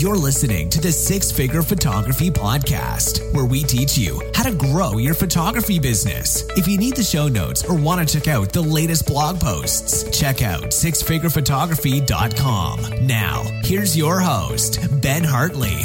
You're listening to the Six Figure Photography Podcast, where we teach you how to grow your photography business. If you need the show notes or want to check out the latest blog posts, check out sixfigurephotography.com. Now, here's your host, Ben Hartley.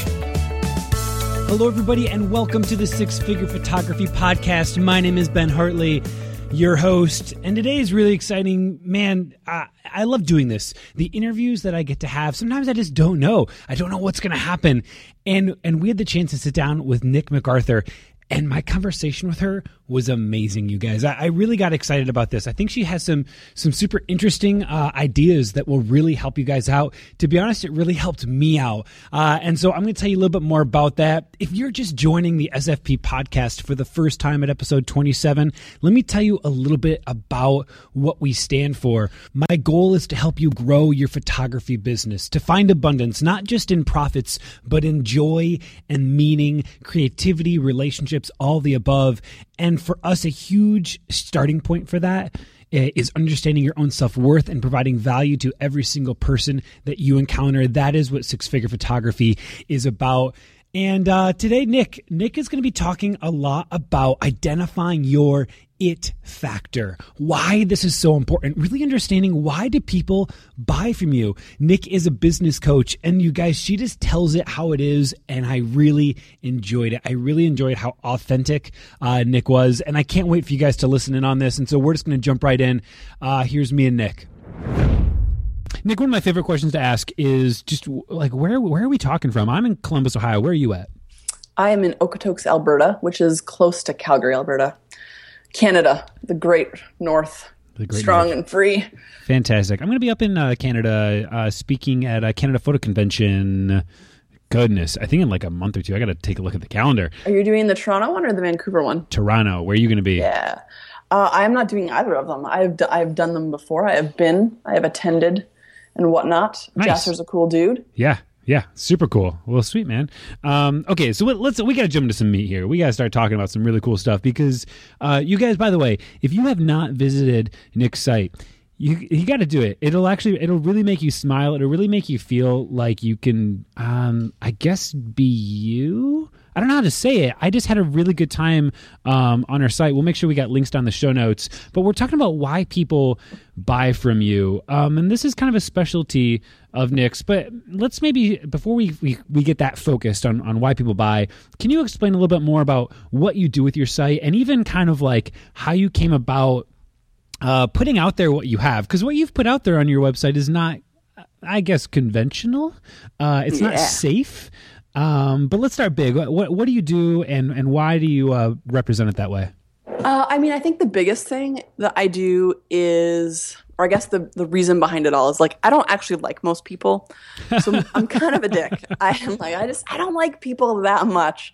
Hello, everybody, and welcome to the Six Figure Photography Podcast. My name is Ben Hartley your host. And today is really exciting. Man, I, I love doing this. The interviews that I get to have, sometimes I just don't know. I don't know what's going to happen. And, and we had the chance to sit down with Nik McArther. And my conversation with her was amazing, you guys. I, I, really got excited about this. I think she has some some super interesting uh, ideas that will really help you guys out. To be honest, it really helped me out. Uh, and so I'm going to tell you a little bit more about that. If you're just joining the SFP podcast for the first time at episode 27, let me tell you a little bit about what we stand for. My goal is to help you grow your photography business, to find abundance, not just in profits, but in joy and meaning, creativity, relationships, all the above. And for us, a huge starting point for that eh, understanding your own self worth and providing value to every single person that you encounter. That is what six figure photography is about. And uh, today, Nik, Nik is going to be talking a lot about identifying your it factor. Why this is so important. Really understanding why do people buy from you. Nik is a business coach and you guys, she just tells it how it is. And I really enjoyed it. I really enjoyed how authentic uh, Nik was. And I can't wait for you guys to listen in on this. And so we're just going to jump right in. Uh, here's me and Nik. Nik, one of my favorite questions to ask is just like where where are we talking from? I'm in Columbus, Ohio. Where are you at? I am in Okotoks, Alberta, which is close to Calgary, Alberta. Canada, the great north, great strong north. and free. Fantastic. I'm going to be up in uh, Canada uh, speaking at a Canada Photo Convention. Goodness, I think in like a month or two. I got to take a look at the calendar. Are you doing the Toronto one or the Vancouver one? Toronto. Where are you going to be? Yeah, uh, I am not doing either of them. I've d- I've done them before. I have been. I have attended, and whatnot. Nice. Jasper's a cool dude. Yeah, yeah, super cool. Well, sweet man. Um, okay, so let's we got to jump into some meat here. We got to start talking about some really cool stuff because uh, you guys, by the way, if you have not visited Nik's site, you you got to do it. It'll actually it'll really make you smile. It'll really make you feel like you can, um, I guess, be you. I don't know how to say it. I just had a really good time um, on our site. We'll make sure we got links down the show notes. But we're talking about why people buy from you, um, and this is kind of a specialty of Nik's. But let's maybe before we, we we get that focused on on why people buy, can you explain a little bit more about what you do with your site and even kind of like how you came about uh, putting out there what you have? Because what you've put out there on your website is not I guess conventional. Uh, it's yeah. not safe. Um, but let's start big. What, what do you do, and and why do you uh, represent it that way? Uh, I mean, I think the biggest thing that I do is, or I guess the the reason behind it all is like I don't actually like most people, so I'm kind of a dick. I am like I just I don't like people that much,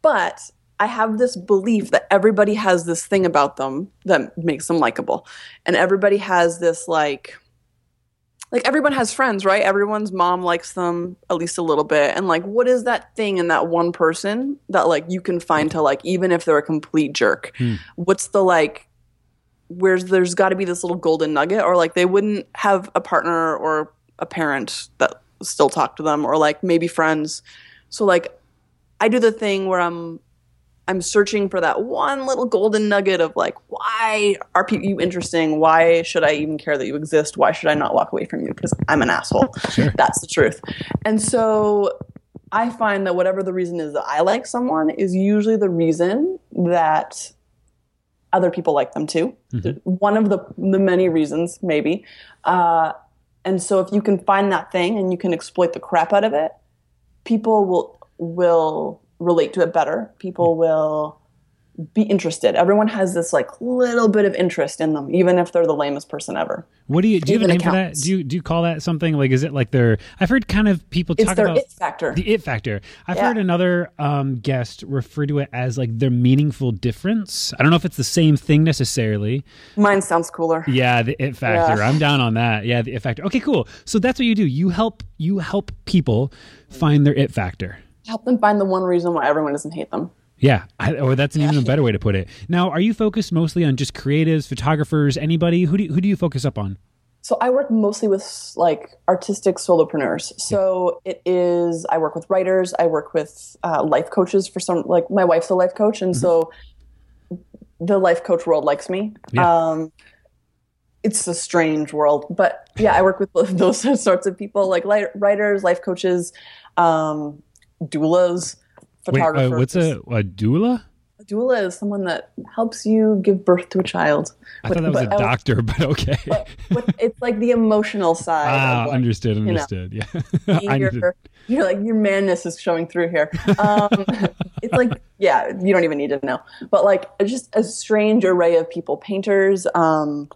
but I have this belief that everybody has this thing about them that makes them likable, and everybody has this like like everyone has friends, right? Everyone's mom likes them at least a little bit. And like what is that thing in that one person that like you can find to like even if they're a complete jerk? Hmm. What's the like where's there's got to be this little golden nugget or like they wouldn't have a partner or a parent that still talk to them or like maybe friends. So like I do the thing where I'm I'm searching for that one little golden nugget of like, why are you interesting? Why should I even care that you exist? Why should I not walk away from you? Because I'm an asshole. That's the truth. And so I find that whatever the reason is that I like someone is usually the reason that other people like them too. One of the the many reasons, maybe. Uh, and so if you can find that thing and you can exploit the crap out of it, people will will relate to it better. People will be interested. Everyone has this like little bit of interest in them, even if they're the lamest person ever. What do you do? You have a Even name for that? Do you do you call that something like? Is it like their? I've heard kind of people It's talk their about it factor. the it factor. I've Yeah. heard another um, guest refer to it as like their meaningful difference. I don't know if it's the same thing necessarily. Mine sounds cooler. Yeah, the it factor. Yeah. I'm down on that. Yeah, the it factor. Okay, cool. So that's what you do. You help you help people find their it factor. Help them find the one reason why everyone doesn't hate them. Yeah, I, or that's an even a better way to put it. Now, are you focused mostly on just creatives, photographers, anybody? Who do you, who do you focus up on? So I work mostly with like artistic solopreneurs. So it is I work with writers. I work with uh, life coaches for some. Like my wife's a life coach, and so the life coach world likes me. Yeah. Um, it's a strange world, but yeah, I work with those sorts of people, like li- writers, life coaches, um, doulas, Wait, photographers. uh, what's a, a doula? A doula is someone that helps you give birth to a child. I thought that was a But- doctor, but okay. With- it's like the emotional side. Ah, like, understood, know, understood. yeah, I to- you're, like your manness is showing through here. Um, it's like yeah, you don't even need to know, but like just a strange array of people, painters, um,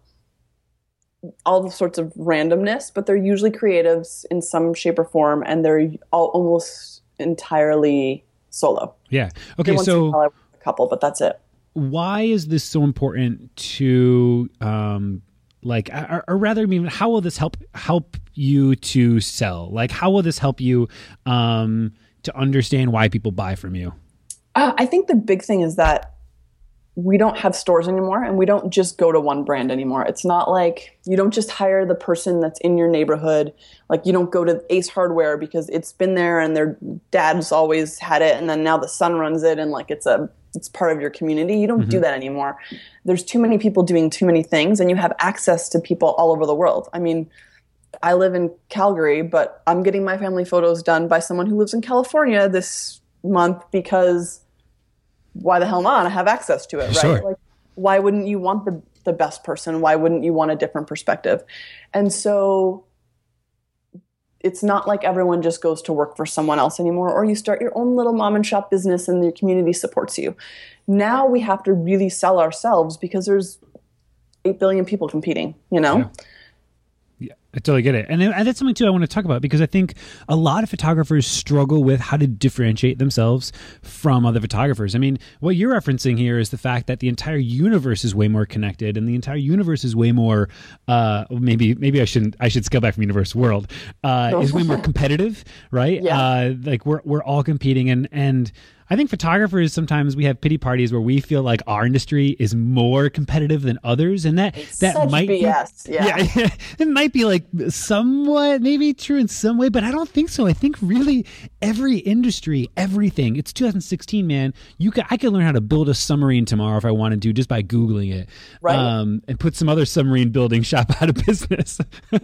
all the sorts of randomness, but they're usually creatives in some shape or form, and they're all almost entirely solo. yeah. Okay, Every once a so while I work with a couple, but that's it. why is this so important to um like or, or rather I mean how will this help help you to sell like how will this help you um to understand why people buy from you Uh, I think the big thing is that we don't have stores anymore and we don't just go to one brand anymore. It's not like you don't just hire the person that's in your neighborhood. Like you don't go to Ace Hardware because it's been there and their dad's always had it and then now the son runs it and like it's a it's part of your community. You don't do mm-hmm. that anymore. There's too many people doing too many things and you have access to people all over the world. I mean, I live in Calgary, but I'm getting my family photos done by someone who lives in California this month because why the hell not? I have access to it, right? Sure. Like, why wouldn't you want the the best person? Why wouldn't you want a different perspective? And so it's not like everyone just goes to work for someone else anymore, or you start your own little mom and shop business and your community supports you. Now we have to really sell ourselves because there's eight billion people competing, you know? Yeah. I totally get it. And, and that's something too I want to talk about because I think a lot of photographers struggle with how to differentiate themselves from other photographers. I mean, what you're referencing here is the fact that the entire universe is way more connected and the entire universe is way more uh maybe maybe I shouldn't I should scale back from universe world. Uh is way more competitive, right? Yeah. Uh like we're we're all competing and and I think photographers sometimes we have pity parties where we feel like our industry is more competitive than others and that that Such might be BS. Yeah. yeah, it might be like somewhat maybe true in some way, but I don't think so. I think really every industry, everything. It's 2016, man. You can I could learn how to build a submarine tomorrow if I wanted to, just by googling it, Right. Um, and put some other submarine building shop out of business. it's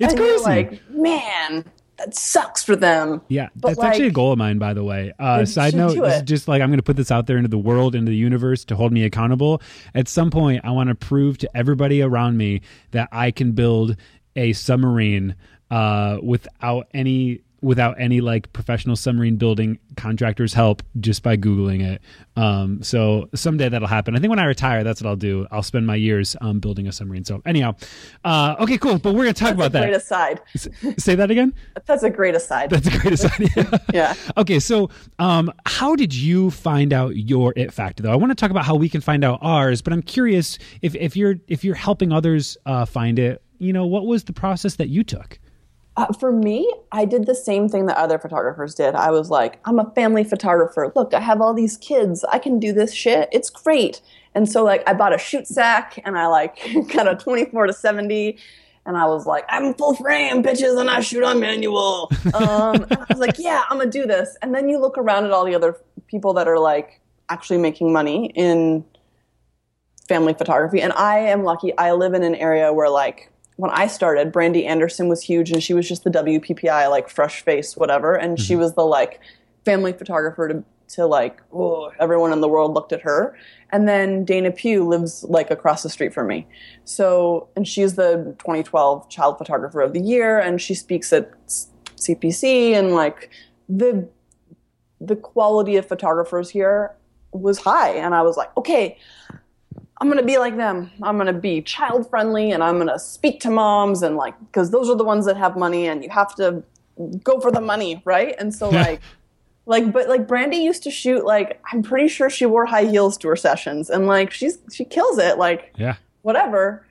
and crazy. like, man, that sucks for them. Yeah, But, that's actually a goal of mine, by the way. Uh, side note: this is just like I'm going to put this out there into the world, into the universe, to hold me accountable. At some point, I want to prove to everybody around me that I can build a submarine uh, without any without any like professional submarine building contractors help just by googling it um so someday that'll happen i think when i retire that's what i'll do i'll spend my years um building a submarine so anyhow uh okay cool but we're gonna talk That's about a great that aside. Say that again That's a great aside. that's a great idea yeah. Okay, so um, how did you find out your it factor? Though I want to talk about how we can find out ours, but I'm curious if, if you're if you're helping others uh, find it. You know, what was the process that you took? Uh, for me, I did the same thing that other photographers did. I was like, I'm a family photographer. Look, I have all these kids. I can do this shit. It's great. And so, like, I bought a ShootSac and I, like, got a 24 to 70. And I was like, I'm full frame, bitches, and I shoot on manual. Um, I was like, yeah, I'm going to do this. And then you look around at all the other people that are like, actually making money in family photography. And I am lucky. I live in an area where like when I started, Brandy Anderson was huge and she was just the WPPI, like fresh face, whatever. And mm-hmm. she was the like family photographer to, to like, oh, everyone in the world looked at her. And then Dana Pugh lives like across the street from me. So, and she's the 2012 Child Photographer of the Year and she speaks at CPC and like the, the quality of photographers here was high. And I was like, okay, I'm going to be like them. I'm going to be child friendly and I'm going to speak to moms and like, because those are the ones that have money and you have to go for the money, right? And so, like, like, but like Brandy used to shoot, like, I'm pretty sure she wore high heels to her sessions and like, she's, she kills it, like, yeah, whatever.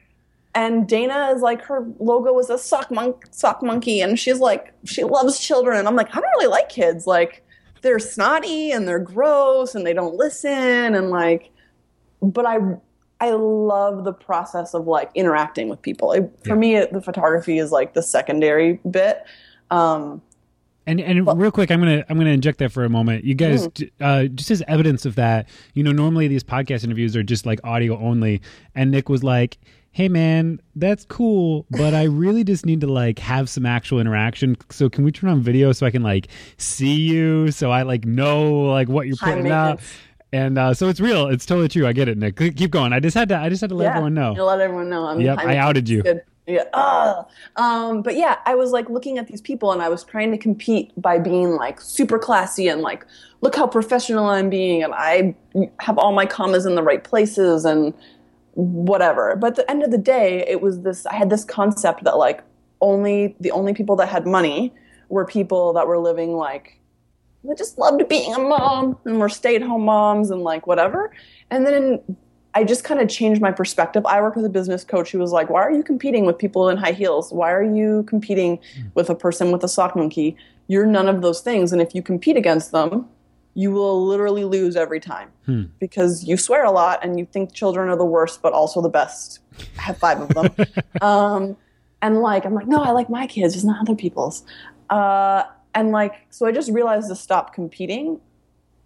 And Dana is like, her logo is a sock, monk, sock monkey and she's like, she loves children. And I'm like, I don't really like kids. Like, they're snotty and they're gross and they don't listen and like, but I I love the process of like interacting with people. It, for yeah. me, the photography is like the secondary bit. Um, and and well, real quick, I'm gonna I'm gonna inject that for a moment. You guys, mm. uh, just as evidence of that, you know, normally these podcast interviews are just like audio only, and Nik was like, "Hey man, that's cool, but I really just need to like have some actual interaction. So can we turn on video so I can like see you, so I like know like what you're putting out." And uh, so it's real. It's totally true. I get it, Nik. Keep going. I just had to. I just had to let yeah, everyone know. Let everyone know. I'm, yep, I'm, i outed you. Good. Yeah. Uh, um, but yeah, I was like looking at these people, and I was trying to compete by being like super classy and like, look how professional I'm being, and I have all my commas in the right places and whatever. But at the end of the day, it was this. I had this concept that like only the only people that had money were people that were living like I just loved being a mom and we're stay at home moms and like whatever. And then I just kind of changed my perspective. I work with a business coach who was like, Why are you competing with people in high heels? Why are you competing with a person with a sock monkey? You're none of those things. And if you compete against them, you will literally lose every time hmm. because you swear a lot and you think children are the worst, but also the best. I have five of them. um, and like, I'm like, no, I like my kids, just not other people's. Uh, and like so i just realized to stop competing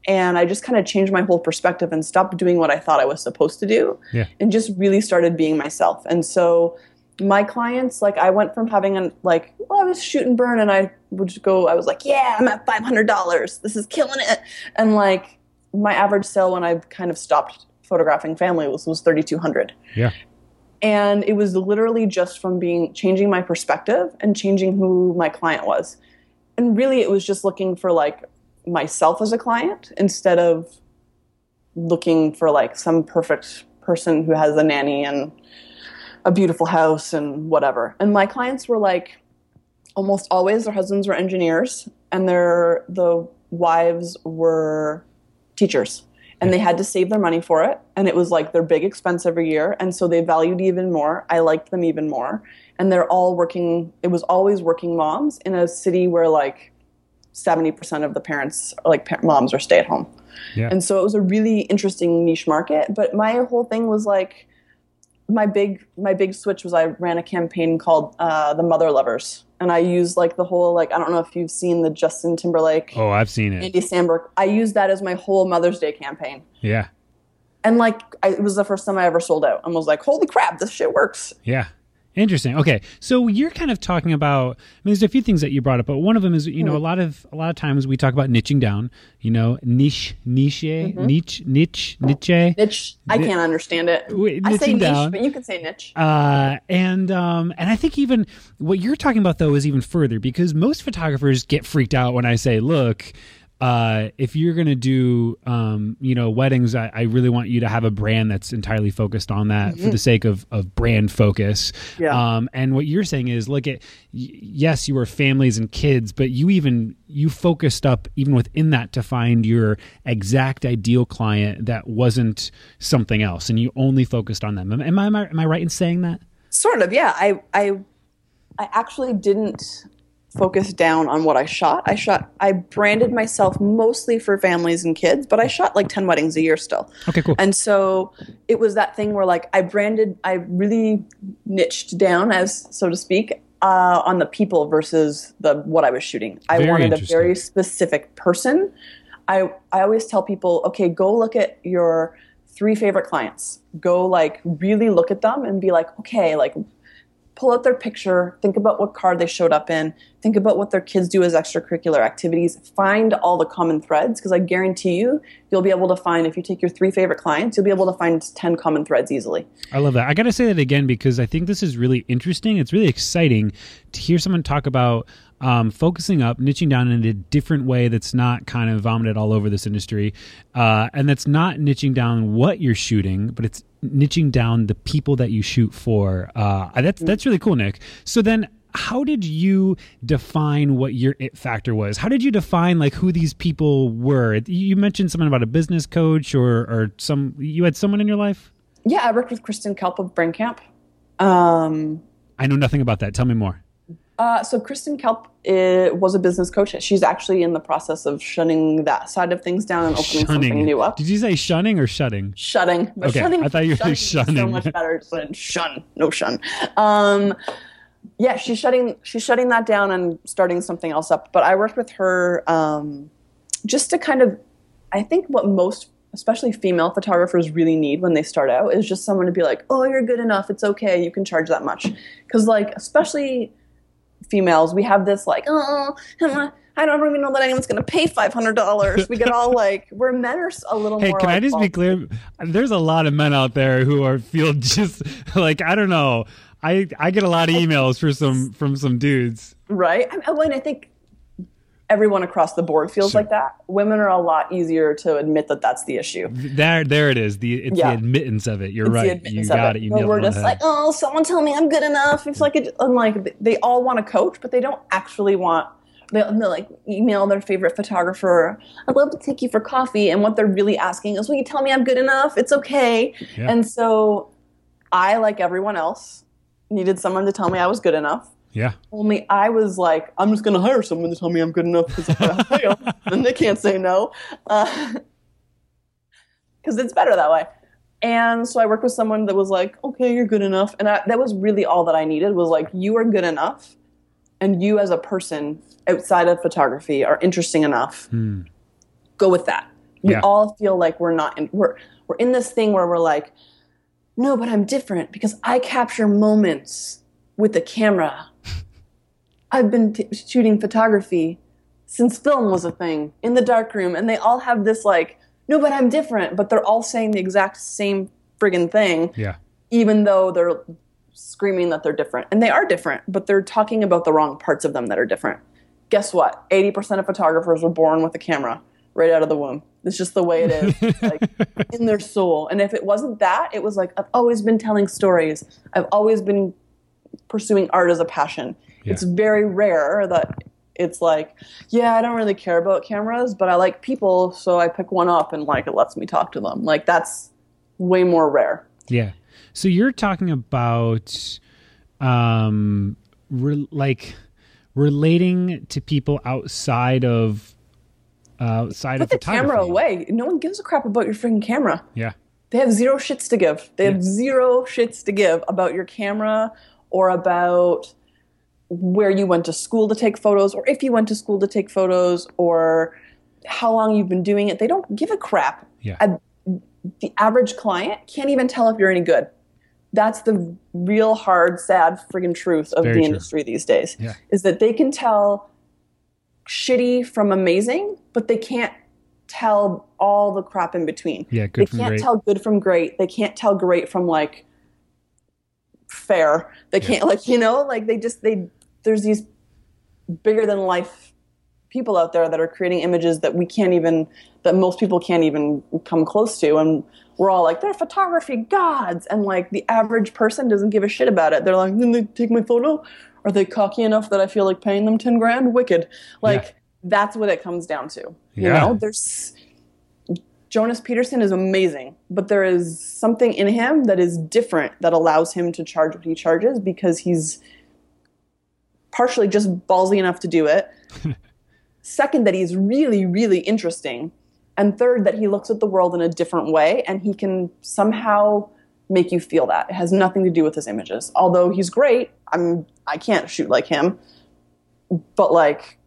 and i just kind of changed my whole perspective and stopped doing what i thought i was supposed to do yeah. and just really started being myself. And so my clients like i went from having a like well, i was shoot and burn and i would just go i was like yeah i'm at $500 this is killing it. And like my average sale when i kind of stopped photographing family was, was 3200 yeah. And it was literally just from being changing my perspective and changing who my client was and really it was just looking for like myself as a client instead of looking for like some perfect person who has a nanny and a beautiful house and whatever. And my clients were like almost always their husbands were engineers and their the wives were teachers and they had to save their money for it. And it was like their big expense every year. And so they valued even more. I liked them even more. And they're all working it was always working moms in a city where like 70% of the parents are like moms are stay at home. Yeah. and so it was a really interesting niche market. But my whole thing was like my big my big switch was I ran a campaign called uh, the Mother Lovers, and I used like the whole like I don't know if you've seen the Justin Timberlake. Oh, I've seen it. Andy Samberg. I used that as my whole Mother's Day campaign. Yeah. And like I, it was the first time I ever sold out, and was like, "Holy crap, this shit works!" Yeah. Interesting. Okay, so you're kind of talking about. I mean, there's a few things that you brought up, but one of them is you know mm-hmm. a lot of a lot of times we talk about niching down. You know, niche, niche, mm-hmm. niche, niche, niche. Niche. I can't understand it. I say niche, down. but you can say niche. Uh, and um, and I think even what you're talking about though is even further because most photographers get freaked out when I say, look uh, if you're going to do, um, you know, weddings, I, I, really want you to have a brand that's entirely focused on that mm-hmm. for the sake of, of brand focus. Yeah. Um, and what you're saying is, look at, yes, you were families and kids, but you even, you focused up even within that to find your exact ideal client that wasn't something else. And you only focused on them. Am, am I, am I right in saying that? Sort of. Yeah. I, I, I actually didn't focus down on what I shot. I shot I branded myself mostly for families and kids, but I shot like 10 weddings a year still. Okay, cool. And so it was that thing where like I branded I really niched down as so to speak uh, on the people versus the what I was shooting. I very wanted a very specific person. I I always tell people, okay, go look at your three favorite clients. Go like really look at them and be like, okay, like pull out their picture, think about what car they showed up in, think about what their kids do as extracurricular activities, find all the common threads because I guarantee you, you'll be able to find if you take your three favorite clients, you'll be able to find 10 common threads easily. I love that. I got to say that again because I think this is really interesting. It's really exciting to hear someone talk about um, focusing up, niching down in a different way that's not kind of vomited all over this industry, uh, and that's not niching down what you're shooting, but it's niching down the people that you shoot for. Uh, that's that's really cool, Nik. So then, how did you define what your it factor was? How did you define like who these people were? You mentioned something about a business coach or or some. You had someone in your life. Yeah, I worked with Kristen Kalp of Brain Camp. Um, I know nothing about that. Tell me more. Uh, so Kristen Kalp uh, was a business coach. She's actually in the process of shutting that side of things down and opening shunning. something new up. Did you say shunning or shutting? Shutting. But okay, shunning, I thought you were shunning. shunning. So much better than shun. No shun. Um, yeah, she's shutting. She's shutting that down and starting something else up. But I worked with her um, just to kind of. I think what most especially female photographers really need when they start out is just someone to be like, "Oh, you're good enough. It's okay. You can charge that much." Because like, especially females, we have this like, oh, I don't even know that anyone's going to pay five hundred dollars. We get all like, we're men are a little. Hey, more can like, I just be clear? There's a lot of men out there who are feel just like I don't know. I I get a lot of emails for some from some dudes. Right. I mean, I think everyone across the board feels sure. like that. Women are a lot easier to admit that that's the issue. There, there it is. The it's yeah. the admittance of it. You're it's right. You got it. it. You we're just like, oh, someone tell me I'm good enough. It's like, it, I'm like they all want a coach, but they don't actually want. They, they like email their favorite photographer. I'd love to take you for coffee, and what they're really asking is, will you tell me I'm good enough? It's okay. Yeah. And so, I like everyone else needed someone to tell me I was good enough yeah. Only I was like, I'm just going to hire someone to tell me I'm good enough because I then they can't say no. Because uh, it's better that way. And so I worked with someone that was like, okay, you're good enough. And I, that was really all that I needed was like, you are good enough. And you as a person outside of photography are interesting enough. Hmm. Go with that. We yeah. all feel like we're not in, we're, we're in this thing where we're like, no, but I'm different because I capture moments with the camera I've been t- shooting photography since film was a thing in the darkroom, and they all have this like, no, but I'm different, but they're all saying the exact same friggin' thing. Yeah. Even though they're screaming that they're different, and they are different, but they're talking about the wrong parts of them that are different. Guess what? 80% of photographers were born with a camera right out of the womb. It's just the way it is, like in their soul. And if it wasn't that, it was like I've always been telling stories. I've always been pursuing art as a passion. Yeah. It's very rare that it's like, yeah, I don't really care about cameras, but I like people, so I pick one up and like it lets me talk to them. Like that's way more rare. Yeah. So you're talking about um re- like relating to people outside of uh side Put of the camera away. No one gives a crap about your freaking camera. Yeah. They have zero shits to give. They yeah. have zero shits to give about your camera or about where you went to school to take photos, or if you went to school to take photos, or how long you've been doing it. They don't give a crap. Yeah. the average client can't even tell if you're any good. That's the real hard, sad friggin' truth of Very the true. industry these days. Yeah. Is that they can tell shitty from amazing, but they can't tell all the crap in between. Yeah, good they can't great. tell good from great. They can't tell great from like fair. They can't yeah. like you know like they just they there's these bigger than life people out there that are creating images that we can't even that most people can't even come close to and we're all like they're photography gods and like the average person doesn't give a shit about it they're like didn't they take my photo are they cocky enough that i feel like paying them 10 grand wicked like yeah. that's what it comes down to you yeah. know there's jonas peterson is amazing but there is something in him that is different that allows him to charge what he charges because he's partially just ballsy enough to do it. Second, that he's really, really interesting. And third, that he looks at the world in a different way and he can somehow make you feel that. It has nothing to do with his images. Although he's great, I'm I can't shoot like him. But like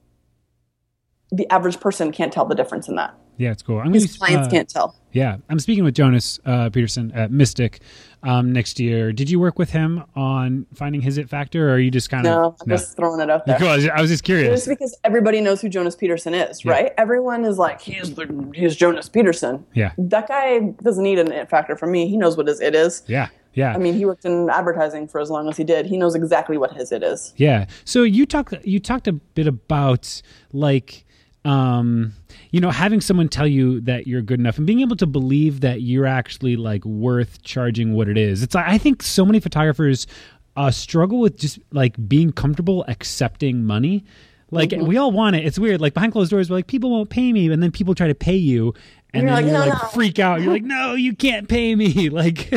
the average person can't tell the difference in that. Yeah, it's cool. I'm His gonna, clients uh, can't tell. Yeah, I'm speaking with Jonas uh, Peterson at Mystic um, next year. Did you work with him on finding his it factor, or are you just kind No, of I'm just throwing it out there. Cool. I was- I was just curious. Just because everybody knows who Jonas Peterson is, Yeah. right? Everyone is like, he's the he's Jonas Peterson. Yeah, That guy doesn't need an it factor from me. He knows what his it is. yeah, yeah. I mean, he worked in advertising for as long as he did. He knows exactly what his it is. Yeah. So you talked you talked a bit about like um you know having someone tell you that you're good enough and being able to believe that you're actually like worth charging what it is. It's like I think so many photographers uh struggle with just like being comfortable accepting money. Like Mm-hmm. we all want it. It's weird. Like behind closed doors, we're like people won't pay me, and then people try to pay you, and You're then like, you "No, like no." freak out. You're like, no, you can't pay me. Like,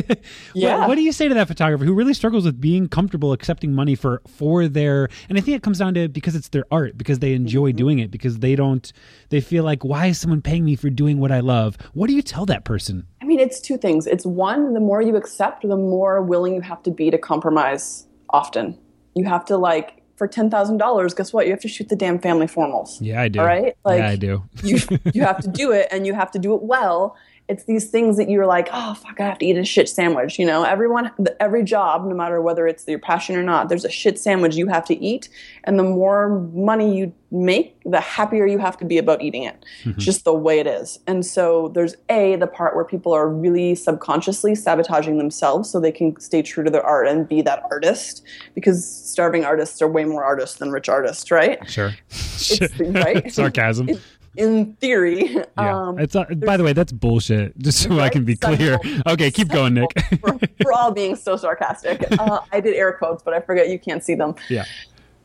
Yeah. what, do you say to that photographer who really struggles with being comfortable accepting money for for their? And I think it comes down to because it's their art, because they enjoy mm-hmm. doing it, because they don't. They feel like, why is someone paying me for doing what I love? What do you tell that person? I mean, it's two things. It's one, the more you accept, the more willing you have to be to compromise often. You have to, like, for $10,000, guess what? You have to shoot the damn family formals. Yeah, I do. All right? Like, yeah, I do. you, you have to do it and you have to do it well. It's these things that you're like, oh, fuck, I have to eat a shit sandwich. You know, everyone, every job, no matter whether it's your passion or not, there's a shit sandwich you have to eat. And the more money you make, the happier you have to be about eating it. It's just the way it is. And so there's A, the part where people are really subconsciously sabotaging themselves so they can stay true to their art and be that artist because starving artists are way more artists than rich artists, right? Sure. It's, right? Sarcasm. In theory. yeah. Um, it's uh, by the way, that's bullshit. Just so I can be clear. Okay, keep going, Nik. for, for all being so sarcastic. Uh, I did air quotes, but I forget you can't see them. yeah.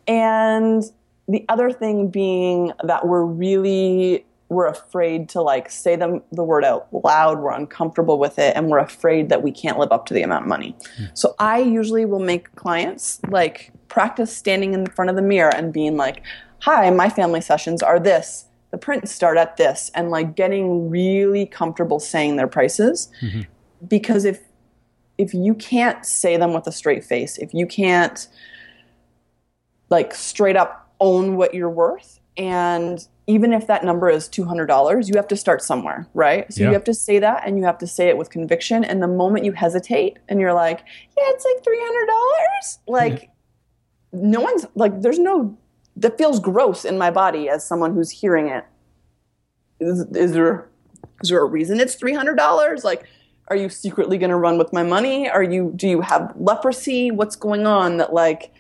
And the other thing being that we're really we're afraid to like say them the word out loud. We're uncomfortable with it, and we're afraid that we can't live up to the amount of money. So I usually will make clients like practice standing in front of the mirror and being like, "Hi, my family sessions are this." The prints start at this, and like getting really comfortable saying their prices, mm-hmm. because if if you can't say them with a straight face, if you can't like straight up own what you're worth, and even if that number is $200, you have to start somewhere, right? So Yeah. you have to say that and you have to say it with conviction. And the moment you hesitate and you're like, yeah, it's like $300, like, no one's like, there's no, that feels gross in my body as someone who's hearing it. Is, is there is there a reason it's three hundred dollars? Like, are you secretly going to run with my money? Are you do you have leprosy? What's going on? That like,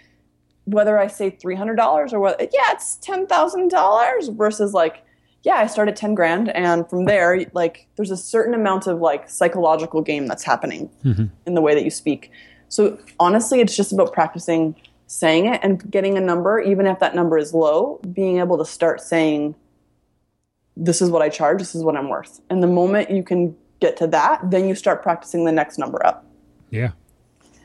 whether I say three hundred dollars or what? Yeah, it's ten thousand dollars versus like, yeah, I start at ten grand, and from there, like, there's a certain amount of like psychological game that's happening mm-hmm. in the way that you speak. So honestly, it's just about practicing saying it and getting a number, even if that number is low, being able to start saying this is what I charge, this is what I'm worth. And the moment you can get to that, then you start practicing the next number up. Yeah.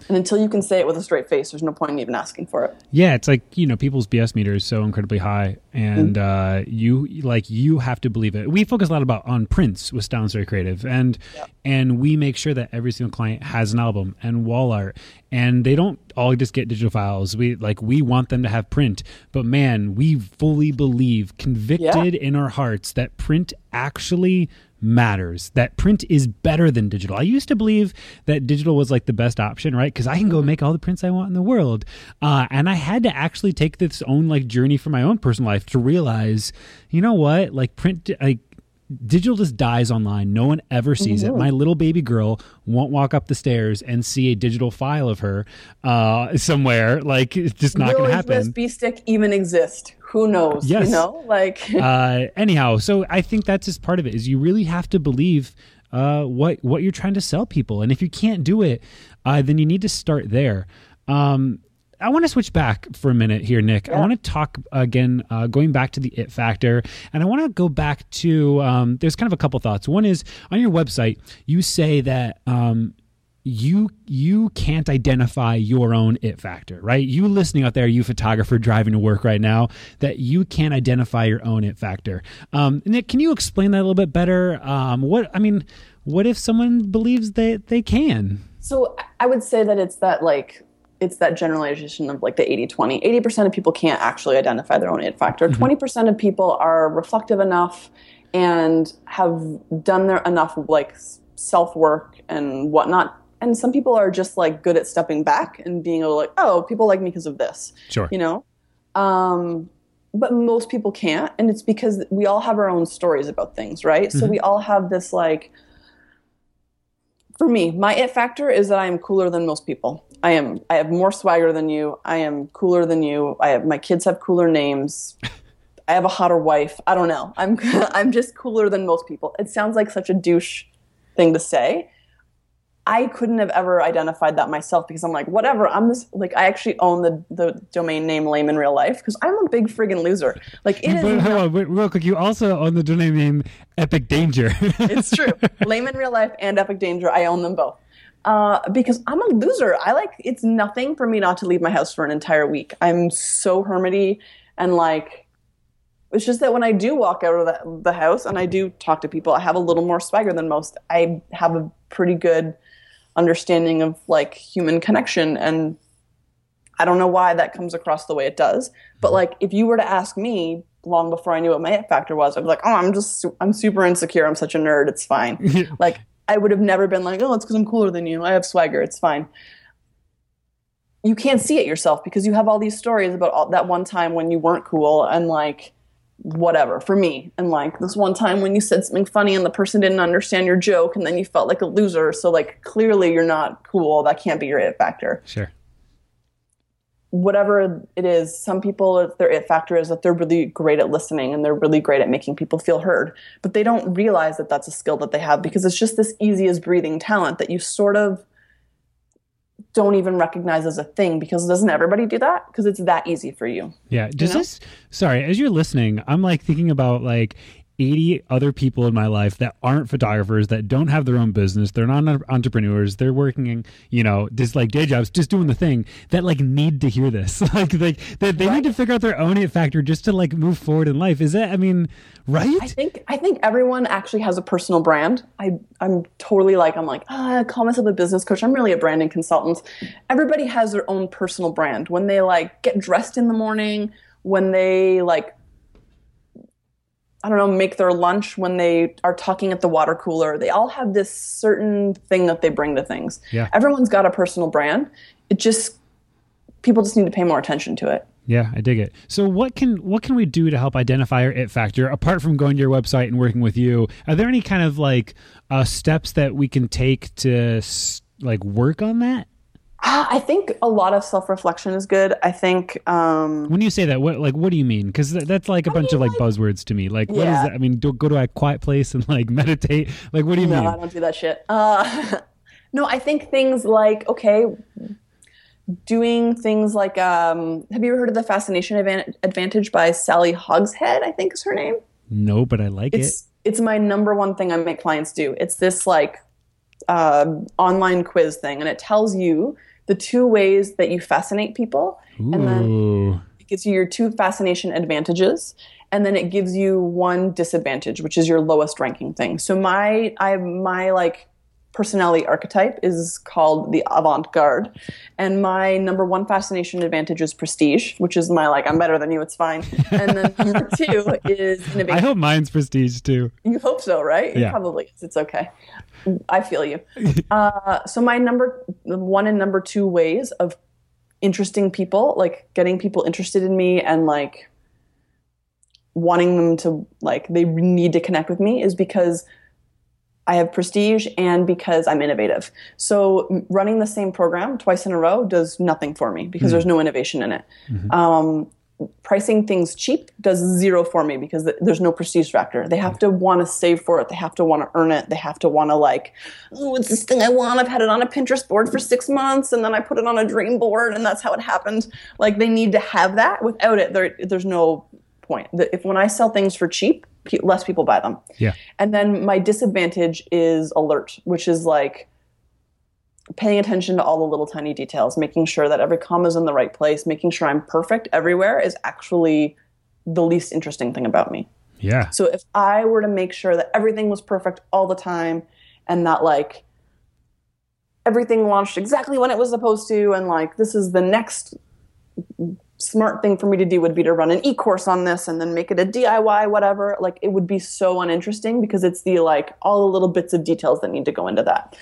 And until you can say it with a straight face, there's no point in even asking for it. Yeah, it's like you know people's BS meter is so incredibly high, and uh, you like you have to believe it. We focus a lot about on prints with Styles Very Creative, and and we make sure that every single client has an album and wall art, and they don't all just get digital files. We like we want them to have print, but man, we fully believe, convicted in our hearts, that print actually matters that print is better than digital. I used to believe that digital was like the best option right? Because i can go make all the prints i want in the world. Uh, and i had to actually take this own like journey for my own personal life to realize you know what? Like print like digital just dies online. No one ever sees it. my little baby girl won't walk up the stairs and see a digital file of her uh, somewhere. Like it's just not gonna a happen. USB stick even exist? Who knows? Yes. You know, like uh, anyhow, so I think that's just part of it. Is you really have to believe uh, what what you're trying to sell people, and if you can't do it, uh, then you need to start there. Um, I want to switch back for a minute here, Nik. I want to talk again, uh, going back to the it factor, and I want to go back to. Um, there's kind of a couple thoughts. One is on your website, you say that um, you you can't identify your own it factor right you listening out there you photographer driving to work right now that you can't identify your own it factor um, nik can you explain that a little bit better um, what i mean what if someone believes that they can So I would say that it's that like it's that generalization of like the 80-20. 80% of people can't actually identify their own it factor. 20% of people are reflective enough and have done their enough like self work and whatnot. And some people are just like good at stepping back and being able to like, oh, people like me because of this. Sure. You know? Um, but most people can't. And it's because we all have our own stories about things, right? So we all have this like, for me, my it factor is that I am cooler than most people. I am. I have more swagger than you. I am cooler than you. I have my kids have cooler names. I have a hotter wife. I don't know. I'm I'm just cooler than most people. It sounds like such a douche thing to say. I couldn't have ever identified that myself because I'm like, whatever. I'm this like I actually own the the domain name Lame in real life because I'm a big friggin' loser. Like it is. But hold on, wait, real quick. You also own the domain name Epic Danger. it's true. Lame in real life and Epic Danger. I own them both. Uh, because I'm a loser. I like it's nothing for me not to leave my house for an entire week. I'm so hermity and like it's just that when I do walk out of the, the house and I do talk to people, I have a little more swagger than most. I have a pretty good understanding of like human connection and I don't know why that comes across the way it does. But mm-hmm. like if you were to ask me long before I knew what my it factor was, I'd be like, "Oh, I'm just I'm super insecure. I'm such a nerd. It's fine." like I would have never been like, "Oh, it's cuz I'm cooler than you. I have swagger. It's fine." You can't see it yourself because you have all these stories about all, that one time when you weren't cool and like whatever for me and like this one time when you said something funny and the person didn't understand your joke and then you felt like a loser so like clearly you're not cool that can't be your it factor sure. whatever it is, some people, their it factor is that they're really great at listening and they're really great at making people feel heard. But they don't realize that that's a skill that they have because it's just this easy as breathing talent that you sort of don't even recognize as a thing because doesn't everybody do that? Because it's that easy for you. Yeah. Does know? this? Sorry, as you're listening, I'm like thinking about like 80 other people in my life that aren't photographers that don't have their own business they're not entrepreneurs they're working you know just like day jobs just doing the thing that like need to hear this like like that they need to figure out their own it factor just to like move forward in life is that i mean right I think I think everyone actually has a personal brand. I I'm totally like I'm like ah, I call myself a business coach. I'm really a branding consultant. Everybody has their own personal brand. When they like get dressed in the morning, when they like I don't know, make their lunch, when they are talking at the water cooler, they all have this certain thing that they bring to things. Yeah. Everyone's got a personal brand. It just people just need to pay more attention to it. Yeah, I dig it. So what can what can we do to help identify our it factor apart from going to your website and working with you? Are there any kind of like uh, steps that we can take to like work on that? Ah, I think a lot of self reflection is good. I think um, When you say that, what like what do you mean? Because that's like a bunch of like buzzwords to me. Like what is Yeah. that? I mean, do, go to a quiet place and like meditate. Like what do you No, mean? I don't do that shit. Uh, no, I think things like okay, doing things like um, have you ever heard of the Fascination Advan- Advantage by Sally Hogshead? I think is her name. No, but I like it. It's it's my number one thing I make clients do. It's this like uh, online quiz thing, and it tells you the two ways that you fascinate people, and then it gives you your two fascination advantages and then it gives you one disadvantage which is your lowest ranking thing. So my i my like personality archetype is called the avant-garde and my number one fascination advantage is prestige which is my like i'm better than you it's fine and then number two is innovation I hope mine's prestige too. you hope so, right? Yeah. It probably is. It's okay. I feel you. Uh, so my number one and number two ways of interesting people, like getting people interested in me and like wanting them to like they need to connect with me is because I have prestige and because I'm innovative. So running the same program twice in a row does nothing for me because there's no innovation in it. Um, pricing things cheap does zero for me because th- there's no prestige factor. They have to want to save for it. They have to want to earn it. They have to want to like, oh, it's this thing I want. I've had it on a Pinterest board for six months, and then I put it on a dream board, and that's how it happened. Like they need to have that. Without it, there, there's no point. The- If when I sell things for cheap, less people buy them. Yeah. And then my disadvantage is alert, which is like paying attention to all the little tiny details, making sure that every comma is in the right place, making sure I'm perfect everywhere is actually the least interesting thing about me. Yeah. So if I were to make sure that everything was perfect all the time and that like everything launched exactly when it was supposed to and like this is the next smart thing for me to do would be to run an e-course on this and then make it a DIY whatever. Like it would be so uninteresting because it's the like all the little bits of details that need to go into that.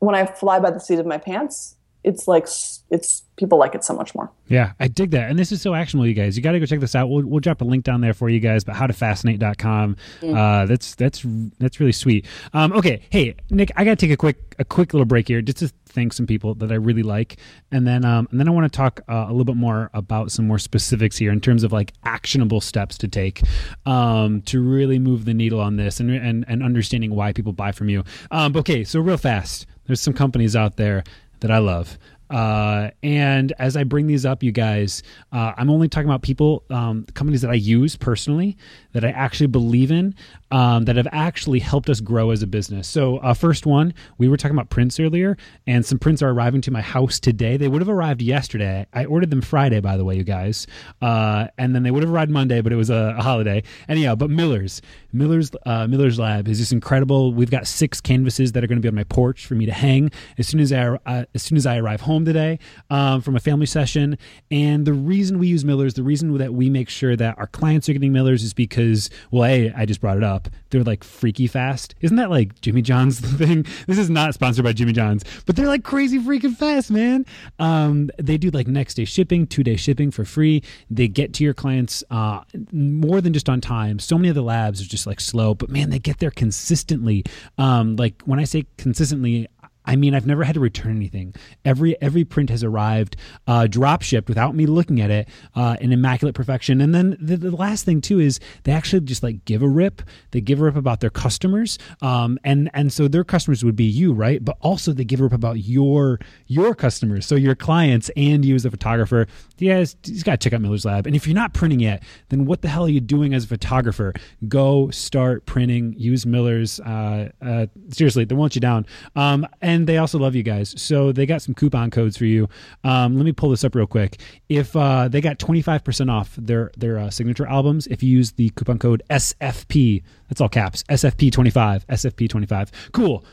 When I fly by the seat of my pants it's like it's people like it so much more. Yeah, I dig that. And this is so actionable, you guys. You got to go check this out. We'll, we'll drop a link down there for you guys, but howtofascinate.com. Mm. Uh, that's, that's, that's really sweet. Um, okay. Hey, Nik, I got to take a quick, a quick little break here just to thank some people that I really like. And then, um, and then I want to talk uh, a little bit more about some more specifics here in terms of like actionable steps to take, um, to really move the needle on this and, and, and understanding why people buy from you. Um, okay. So real fast, there's some companies out there that I love. Uh, and as I bring these up, you guys, uh, I'm only talking about people, um, companies that I use personally, that I actually believe in, um, that have actually helped us grow as a business. So, uh, first one, we were talking about prints earlier, and some prints are arriving to my house today. They would have arrived yesterday. I ordered them Friday, by the way, you guys, uh, and then they would have arrived Monday, but it was a, a holiday. Anyhow, but Miller's, Miller's, uh, Miller's Lab is just incredible. We've got six canvases that are going to be on my porch for me to hang as soon as I uh, as soon as I arrive home today um, from a family session. And the reason we use Miller's, the reason that we make sure that our clients are getting Miller's is because, well, a I just brought it up up. They're like freaky fast. Isn't that like Jimmy John's thing? This is not sponsored by Jimmy John's, but they're like crazy freaking fast, man. Um, they do like next day shipping, two day shipping for free. They get to your clients uh, more than just on time. So many of the labs are just like slow, but man, they get there consistently. Um, like when I say consistently, I mean, I've never had to return anything. Every every print has arrived, uh, drop shipped without me looking at it uh, in immaculate perfection. And then the, the, last thing too is they actually just like give a rip. They give a rip about their customers, um, and and so their customers would be you, right? But also they give a rip about your your customers, so your clients and you as a photographer. Yeah, you just got to check out Miller's Lab. And if you're not printing yet, then what the hell are you doing as a photographer? Go start printing. Use Miller's. Uh, uh seriously, they won't you down. Um, and they also love you guys. So they got some coupon codes for you. Um, let me pull this up real quick. If uh, they got 25% off their their uh, signature albums, if you use the coupon code SFP, that's all caps, SFP25, SFP25. Cool.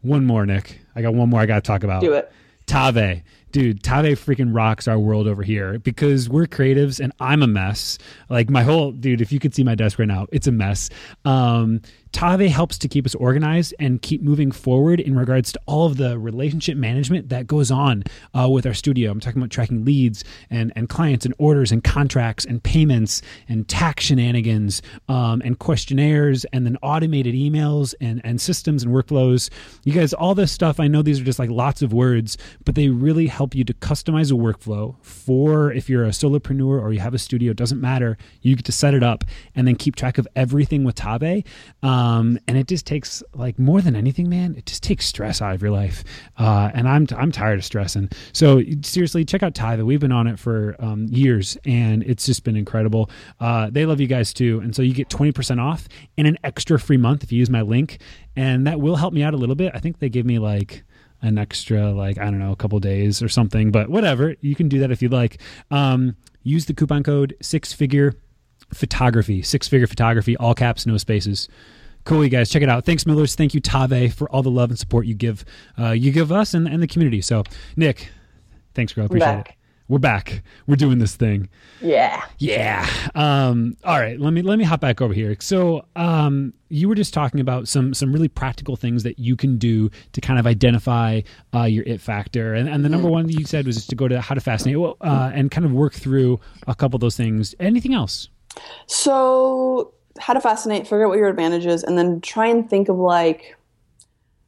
One more, Nik. I got one more I got to talk about. Do it. Tave dude, Tave freaking rocks our world over here because we're creatives and I'm a mess. Like my whole dude, if you could see my desk right now, it's a mess. Um, Tave helps to keep us organized and keep moving forward in regards to all of the relationship management that goes on uh, with our studio. I'm talking about tracking leads and, and clients and orders and contracts and payments and tax shenanigans um, and questionnaires and then automated emails and, and systems and workflows. You guys, all this stuff, I know these are just like lots of words, but they really help you to customize a workflow for if you're a solopreneur or you have a studio, it doesn't matter. You get to set it up and then keep track of everything with Tave. Um, and it just takes like more than anything, man. It just takes stress out of your life. Uh, and I'm I'm tired of stressing. So seriously, check out Tave. We've been on it for um, years, and it's just been incredible. Uh, they love you guys too, and so you get twenty percent off and an extra free month if you use my link, and that will help me out a little bit. I think they give me like an extra like i don't know a couple days or something but whatever you can do that if you'd like um, use the coupon code six figure photography six figure photography all caps no spaces Cool, you guys. Check it out. Thanks, Millers. Thank you, Tave, for all the love and support you give uh, you give us and, and the community. So, Nik, thanks, girl. Appreciate it. We're back. We're doing this thing. Yeah. Yeah. Um, all right. Let me let me hop back over here. So um, you were just talking about some some really practical things that you can do to kind of identify uh, your it factor, and, and the number one that you said was just to go to how to fascinate uh, and kind of work through a couple of those things. Anything else? So how to fascinate, figure out what your advantage is, and then try and think of like,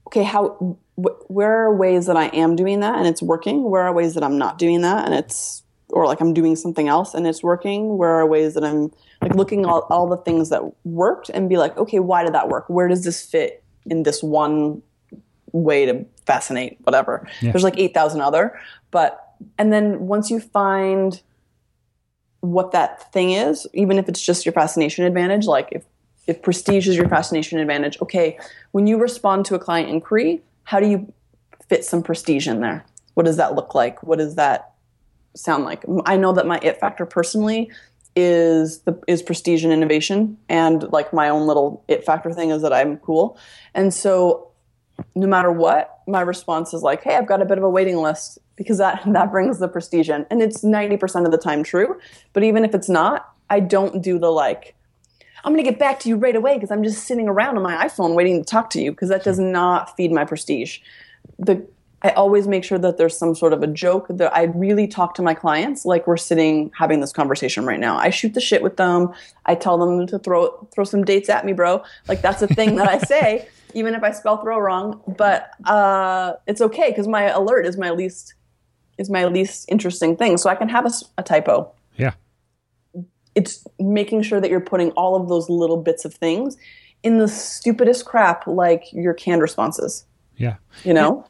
okay, how where are ways that I am doing that and it's working? Where are ways that I'm not doing that and it's or like I'm doing something else and it's working? Where are ways that I'm like looking at all, all the things that worked and be like, okay, why did that work? Where does this fit in this one way to fascinate? Whatever. Yeah. There's like eight thousand other, but and then once you find what that thing is, even if it's just your fascination advantage. Like if if prestige is your fascination advantage, okay, when you respond to a client inquiry, how do you fit some prestige in there? What does that look like? What does that sound like? I know that my it factor personally is the is prestige and innovation and like my own little it factor thing is that I'm cool. And so no matter what, my response is like, "Hey, I've got a bit of a waiting list," because that that brings the prestige in, and it's ninety percent of the time true. But even if it's not, I don't do the like. I'm going to get back to you right away because I'm just sitting around on my iPhone waiting to talk to you because that does not feed my prestige. The I always make sure that there's some sort of a joke that I really talk to my clients like we're sitting having this conversation right now. I shoot the shit with them. I tell them to throw throw some dates at me, bro. Like that's a thing that I say, even if I spell throw wrong. But uh, it's okay because my alert is my least is my least interesting thing, so I can have a, a typo. Yeah, it's making sure that you're putting all of those little bits of things in the stupidest crap like your canned responses. Yeah, you know. Yeah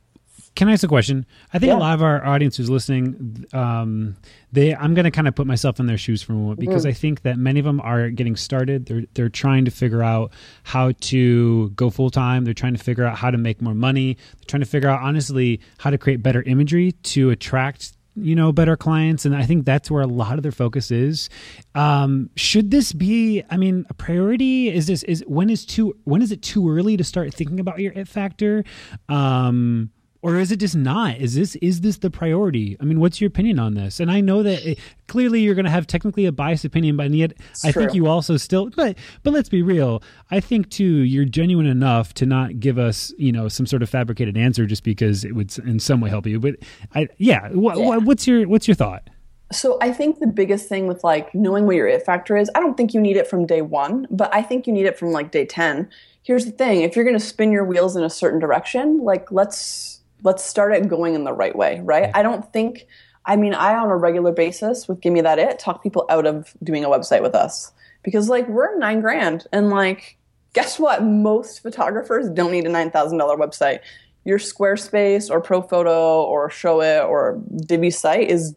can I ask a question? I think yeah. a lot of our audience who's listening, um, they I'm going to kind of put myself in their shoes for a moment because mm. I think that many of them are getting started. They're they're trying to figure out how to go full time. They're trying to figure out how to make more money. They're trying to figure out honestly how to create better imagery to attract you know better clients and i think that's where a lot of their focus is. Um, should this be i mean a priority? Is this is when is too when is it too early to start thinking about your it factor? Um, or is it just not is this is this the priority i mean what's your opinion on this and i know that it, clearly you're going to have technically a biased opinion but yet it's i true. think you also still but but let's be real i think too you're genuine enough to not give us you know some sort of fabricated answer just because it would in some way help you but i yeah, wh- yeah. what's your what's your thought so I think the biggest thing with like knowing what your it factor is, I don't think you need it from day one, but I think you need it from like day 10. Here's the thing. If you're going to spin your wheels in a certain direction, like let's let's start it going in the right way, right? I don't think, I mean, I on a regular basis with Give Me That It talk people out of doing a website with us because like we're nine grand and like, guess what? Most photographers don't need a $9,000 website. Your Squarespace or ProPhoto or Showit or Divi site is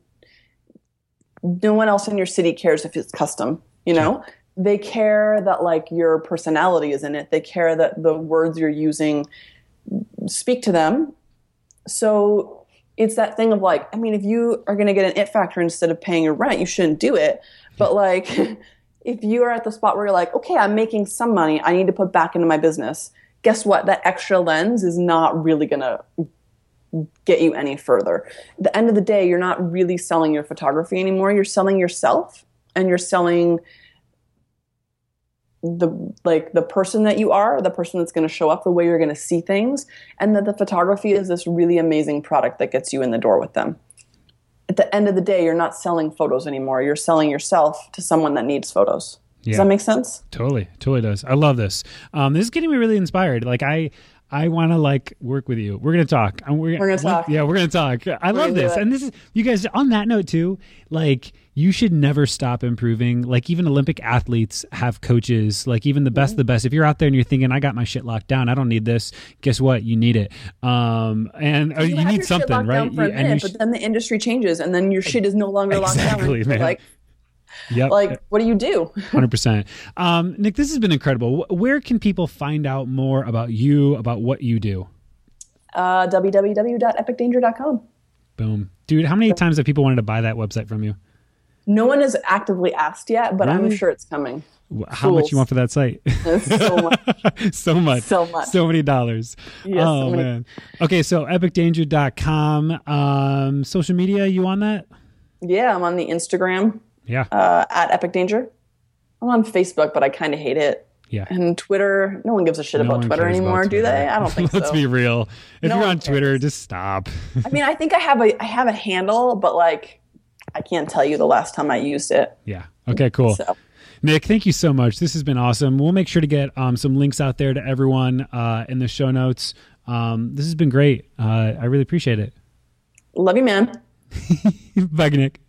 no one else in your city cares if it's custom, you know? They care that like your personality is in it. They care that the words you're using speak to them so it's that thing of like, I mean, if you are going to get an it factor instead of paying your rent, you shouldn't do it. But like, if you are at the spot where you're like, okay, I'm making some money, I need to put back into my business. Guess what? That extra lens is not really going to get you any further. At the end of the day, you're not really selling your photography anymore. You're selling yourself and you're selling the like the person that you are, the person that's going to show up, the way you're going to see things, and that the photography is this really amazing product that gets you in the door with them. At the end of the day, you're not selling photos anymore. You're selling yourself to someone that needs photos. Yeah. Does that make sense? Totally, totally does. I love this. Um, this is getting me really inspired. Like I, I want to like work with you. We're gonna talk. We're, we're gonna talk. Yeah, we're gonna talk. I we're love this. And this is you guys. On that note too, like you should never stop improving. Like even Olympic athletes have coaches. Like even the best, mm-hmm. the best. If you're out there and you're thinking, I got my shit locked down, I don't need this. Guess what? You need it. Um, and you, you need something, right? For a minute, sh- but then the industry changes, and then your shit is no longer exactly, locked down. Man. Like Yep. Like, what do you do? 100%. Um, Nik, this has been incredible. Where can people find out more about you, about what you do? Uh, www.epicdanger.com. Boom. Dude, how many times have people wanted to buy that website from you? No one has actively asked yet, but really? I'm sure it's coming. How Fools. much you want for that site? so much. so much. So much. So many dollars. Yes, oh, so many. man. Okay, so epicdanger.com. Um, social media, you on that? Yeah, I'm on the Instagram. Yeah. Uh, at Epic Danger. I'm on Facebook, but I kind of hate it. Yeah. And Twitter, no one gives a shit no about Twitter anymore, Twitter. do they? I don't think so. Let's be real. If no you're on Twitter, just stop. I mean, I think I have a I have a handle, but like I can't tell you the last time I used it. Yeah. Okay, cool. So. Nik, thank you so much. This has been awesome. We'll make sure to get um, some links out there to everyone uh, in the show notes. Um, this has been great. Uh, I really appreciate it. Love you, man. Bye, Nik.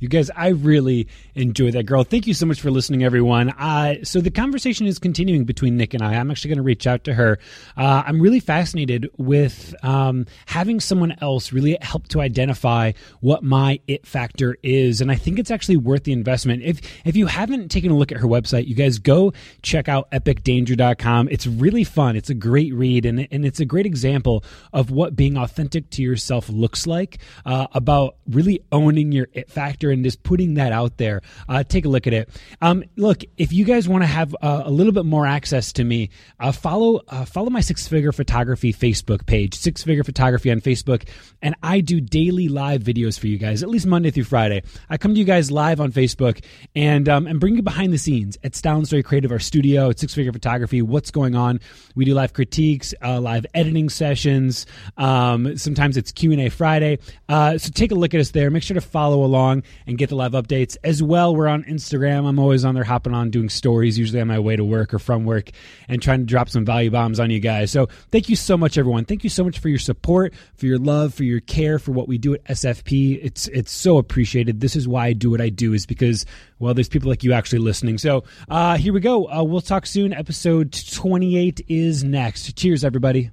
You guys, I really enjoy that girl. Thank you so much for listening, everyone. Uh, so the conversation is continuing between Nik and I. I'm actually going to reach out to her. Uh, I'm really fascinated with um, having someone else really help to identify what my it factor is, and I think it's actually worth the investment. If if you haven't taken a look at her website, you guys go check out epicdanger.com. It's really fun. It's a great read, and and it's a great example of what being authentic to yourself looks like. Uh, about really owning your it factor in just putting that out there. Uh, take a look at it. Um, look, if you guys want to have uh, a little bit more access to me, uh, follow uh, follow my Six Figure Photography Facebook page, Six Figure Photography on Facebook, and I do daily live videos for you guys, at least Monday through Friday. I come to you guys live on Facebook and um, and bring you behind the scenes at Style and Story Creative, our studio at Six Figure Photography. What's going on? We do live critiques, uh, live editing sessions. Um, sometimes it's Q and A Friday. Uh, so take a look at us there. Make sure to follow along and get the live updates as well. We're on Instagram. I'm always on there, hopping on, doing stories, usually on my way to work or from work, and trying to drop some value bombs on you guys. So thank you so much, everyone. Thank you so much for your support, for your love, for your care, for what we do at SFP. It's it's so appreciated. This is why I do what I do, is because well, there's people like you actually listening. So uh, here we go. Uh, we'll talk soon. Episode 28 is next. Cheers, everybody.